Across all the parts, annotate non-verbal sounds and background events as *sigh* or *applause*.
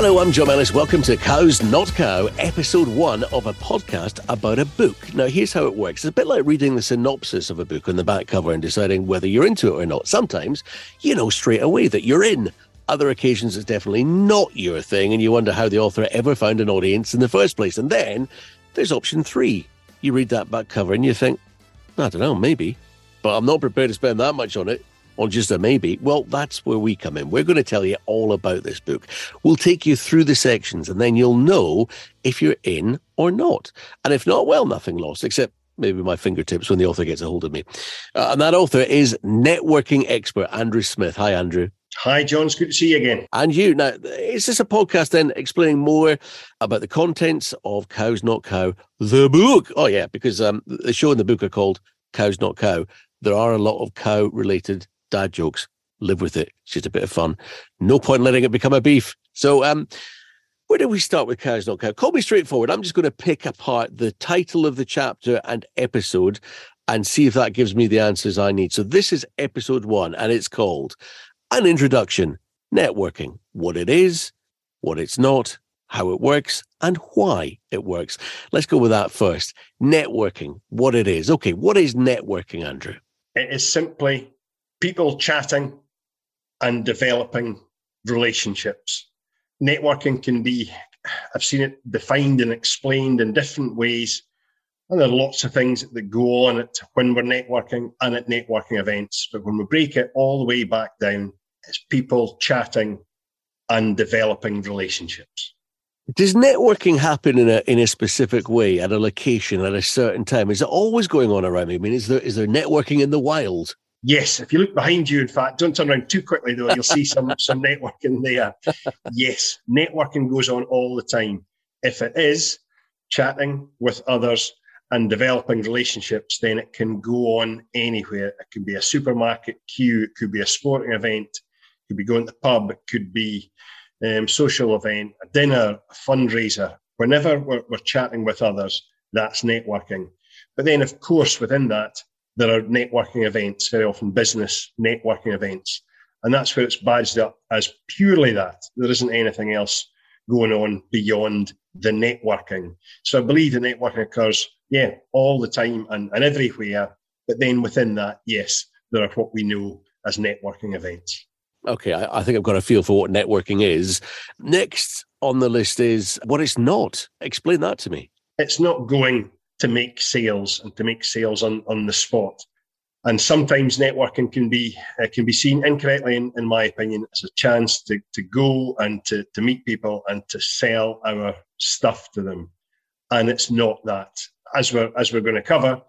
Hello, I'm John Ellis. Welcome to Cows Not Cow, episode one of a podcast about a book. Now, here's how it works it's a bit like reading the synopsis of a book on the back cover and deciding whether you're into it or not. Sometimes you know straight away that you're in. Other occasions, it's definitely not your thing, and you wonder how the author ever found an audience in the first place. And then there's option three. You read that back cover and you think, I don't know, maybe, but I'm not prepared to spend that much on it or just a maybe, well, that's where we come in. We're going to tell you all about this book. We'll take you through the sections and then you'll know if you're in or not. And if not, well, nothing lost, except maybe my fingertips when the author gets a hold of me. Uh, and that author is networking expert Andrew Smith. Hi, Andrew. Hi, John. It's good to see you again. And you. Now, is this a podcast then explaining more about the contents of Cows Not Cow, the book? Oh, yeah, because um, the show and the book are called Cows Not Cow. There are a lot of cow related dad jokes. Live with it. It's just a bit of fun. No point letting it become a beef. So, um, where do we start with Cows Not Cow? Call me straightforward. I'm just going to pick apart the title of the chapter and episode and see if that gives me the answers I need. So, this is episode one, and it's called An Introduction Networking What It Is, What It's Not, How It Works, and Why It Works. Let's go with that first. Networking, what it is. Okay, what is networking, Andrew? It is simply people chatting and developing relationships. Networking can be, I've seen it defined and explained in different ways. And there are lots of things that go on at when we're networking and at networking events. But when we break it all the way back down, it's people chatting and developing relationships. Does networking happen in a in a specific way at a location at a certain time? Is it always going on around me? I mean, is there is there networking in the wild? Yes, if you look behind you, in fact, don't turn around too quickly though, you'll see some *laughs* some networking there. Yes, networking goes on all the time. If it is chatting with others and developing relationships, then it can go on anywhere. It can be a supermarket queue, it could be a sporting event, it could be going to the pub, it could be um, social event, a dinner, a fundraiser. Whenever we're, we're chatting with others, that's networking. But then, of course, within that, there are networking events, very often business networking events. And that's where it's badged up as purely that. There isn't anything else going on beyond the networking. So I believe the networking occurs, yeah, all the time and, and everywhere. But then within that, yes, there are what we know as networking events. Okay, I, I think I've got a feel for what networking is. Next on the list is what it's not. Explain that to me. It's not going to make sales and to make sales on, on the spot. And sometimes networking can be uh, can be seen incorrectly, in, in my opinion, as a chance to, to go and to, to meet people and to sell our stuff to them. And it's not that. As we're as we're going to cover,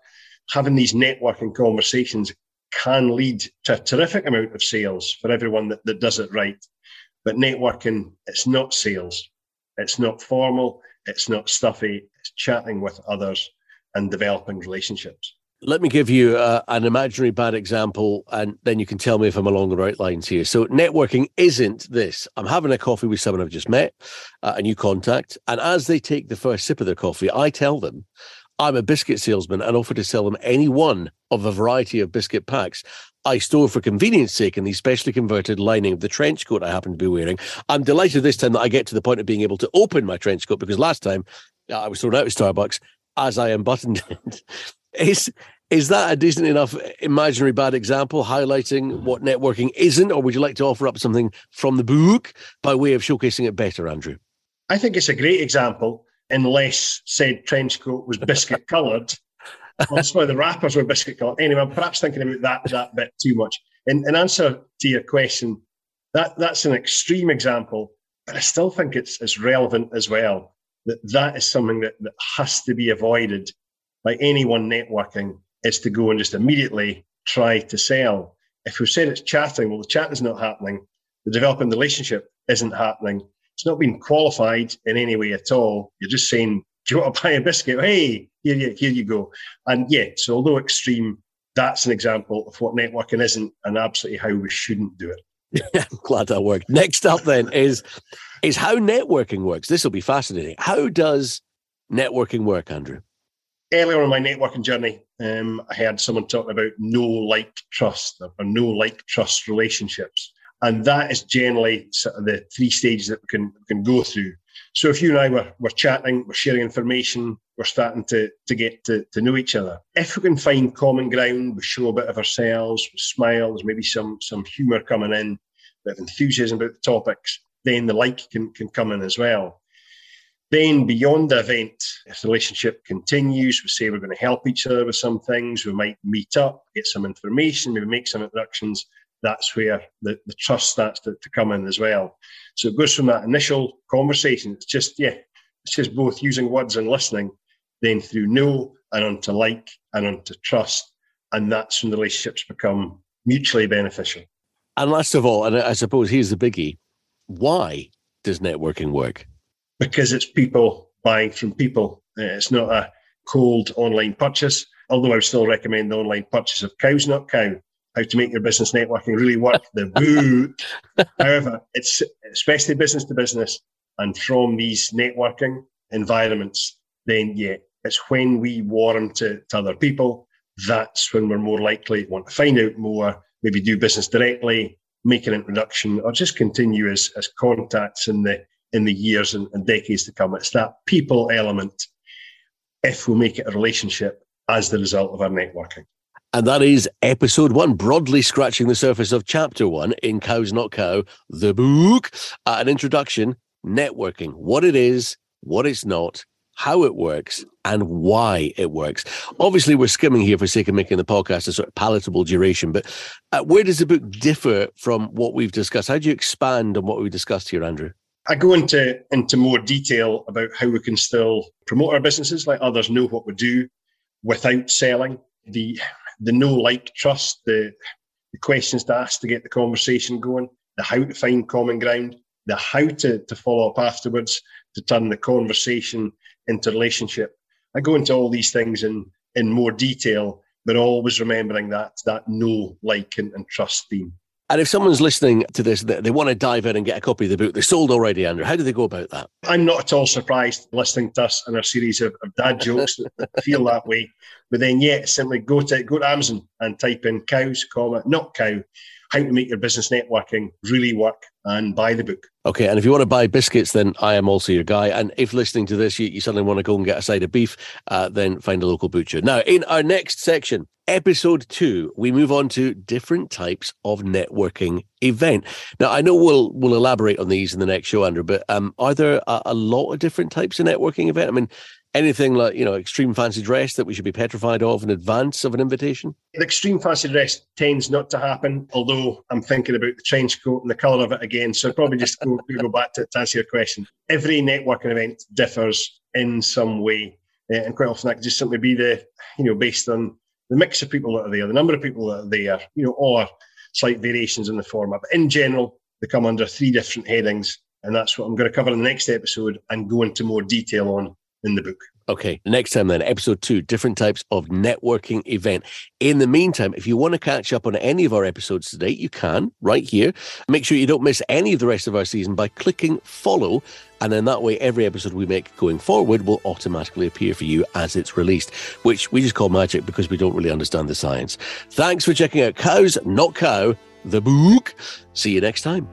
having these networking conversations can lead to a terrific amount of sales for everyone that, that does it right. But networking, it's not sales. It's not formal. It's not stuffy. It's chatting with others and developing relationships. Let me give you uh, an imaginary bad example, and then you can tell me if I'm along the right lines here. So, networking isn't this. I'm having a coffee with someone I've just met, uh, a new contact, and as they take the first sip of their coffee, I tell them I'm a biscuit salesman and offer to sell them any one of a variety of biscuit packs. I store for convenience sake in the specially converted lining of the trench coat I happen to be wearing. I'm delighted this time that I get to the point of being able to open my trench coat because last time uh, I was thrown out of Starbucks as I unbuttoned *laughs* it. is is that a decent enough imaginary bad example highlighting what networking isn't, or would you like to offer up something from the book by way of showcasing it better, Andrew? I think it's a great example, unless said trench coat was biscuit *laughs* coloured. That's why the wrappers were biscuit coloured. Anyway, I'm perhaps thinking about that that bit too much. In, in answer to your question, that that's an extreme example, but I still think it's as relevant as well that that is something that, that has to be avoided by anyone networking is to go and just immediately try to sell. If we've said it's chatting, well, the chatting's not happening. The developing relationship isn't happening. It's not being qualified in any way at all. You're just saying, do you want to buy a biscuit? Hey, here you, here you go. And yeah, so although extreme, that's an example of what networking isn't and absolutely how we shouldn't do it. *laughs* I'm glad that worked. Next up then is is how networking works. This will be fascinating. How does networking work, Andrew? Earlier on my networking journey, um, I heard someone talking about know like trust or know like trust relationships. And that is generally sort of the three stages that we can, we can go through. So if you and I were, were chatting, we're sharing information, we're starting to, to get to, to know each other. If we can find common ground, we show a bit of ourselves, we smile, there's maybe some some humour coming in, a bit of enthusiasm about the topics, then the like can, can come in as well. Then beyond the event, if the relationship continues, we say we're going to help each other with some things, we might meet up, get some information, maybe make some introductions. That's where the, the trust starts to, to come in as well. So it goes from that initial conversation. It's just, yeah, it's just both using words and listening, then through know and onto like and onto trust. And that's when the relationships become mutually beneficial. And last of all, and I suppose here's the biggie why does networking work? because it's people buying from people. Uh, it's not a cold online purchase, although I would still recommend the online purchase of Cows Not Cow, How to Make Your Business Networking Really Work, the book. *laughs* However, it's especially business to business and from these networking environments, then yeah, it's when we warm to, to other people, that's when we're more likely to want to find out more, maybe do business directly, make an introduction, or just continue as, as contacts in the in the years and, and decades to come. It's that people element if we make it a relationship as the result of our networking. And that is episode one, broadly scratching the surface of chapter one in Cows Not Cow, the book. Uh, an introduction, networking, what it is, what it's not, how it works, and why it works. Obviously, we're skimming here for sake of making the podcast a sort of palatable duration, but uh, where does the book differ from what we've discussed? How do you expand on what we discussed here, Andrew? I go into into more detail about how we can still promote our businesses, let others know what we do without selling. The the know like, trust, the the questions to ask to get the conversation going, the how to find common ground, the how to, to follow up afterwards to turn the conversation into relationship. I go into all these things in in more detail, but always remembering that that know like, and, and trust theme. And if someone's listening to this, they want to dive in and get a copy of the book. They're sold already, Andrew. How do they go about that? I'm not at all surprised listening to us and our series of, of dad jokes that *laughs* feel that way. But then, yeah, simply go to go to Amazon and type in cows, comma, not cow, how to make your business networking really work and buy the book. Okay. And if you want to buy biscuits, then I am also your guy. And if listening to this, you, you suddenly want to go and get a side of beef, uh, then find a local butcher. Now, in our next section, episode two, we move on to different types of networking event. Now, I know we'll we'll elaborate on these in the next show, Andrew, but um, are there a, a lot of different types of networking event? I mean, anything like you know extreme fancy dress that we should be petrified of in advance of an invitation the extreme fancy dress tends not to happen although i'm thinking about the trench coat and the colour of it again so probably just go, *laughs* go back to, to, answer your question every networking event differs in some way uh, and quite often that could just simply be the you know based on the mix of people that are there the number of people that are there you know or slight variations in the format but in general they come under three different headings and that's what i'm going to cover in the next episode and go into more detail on in the book. Okay, next time then, episode two, different types of networking event. In the meantime, if you want to catch up on any of our episodes today, you can right here. Make sure you don't miss any of the rest of our season by clicking follow. And then that way, every episode we make going forward will automatically appear for you as it's released, which we just call magic because we don't really understand the science. Thanks for checking out Cows Not Cow, the book. See you next time.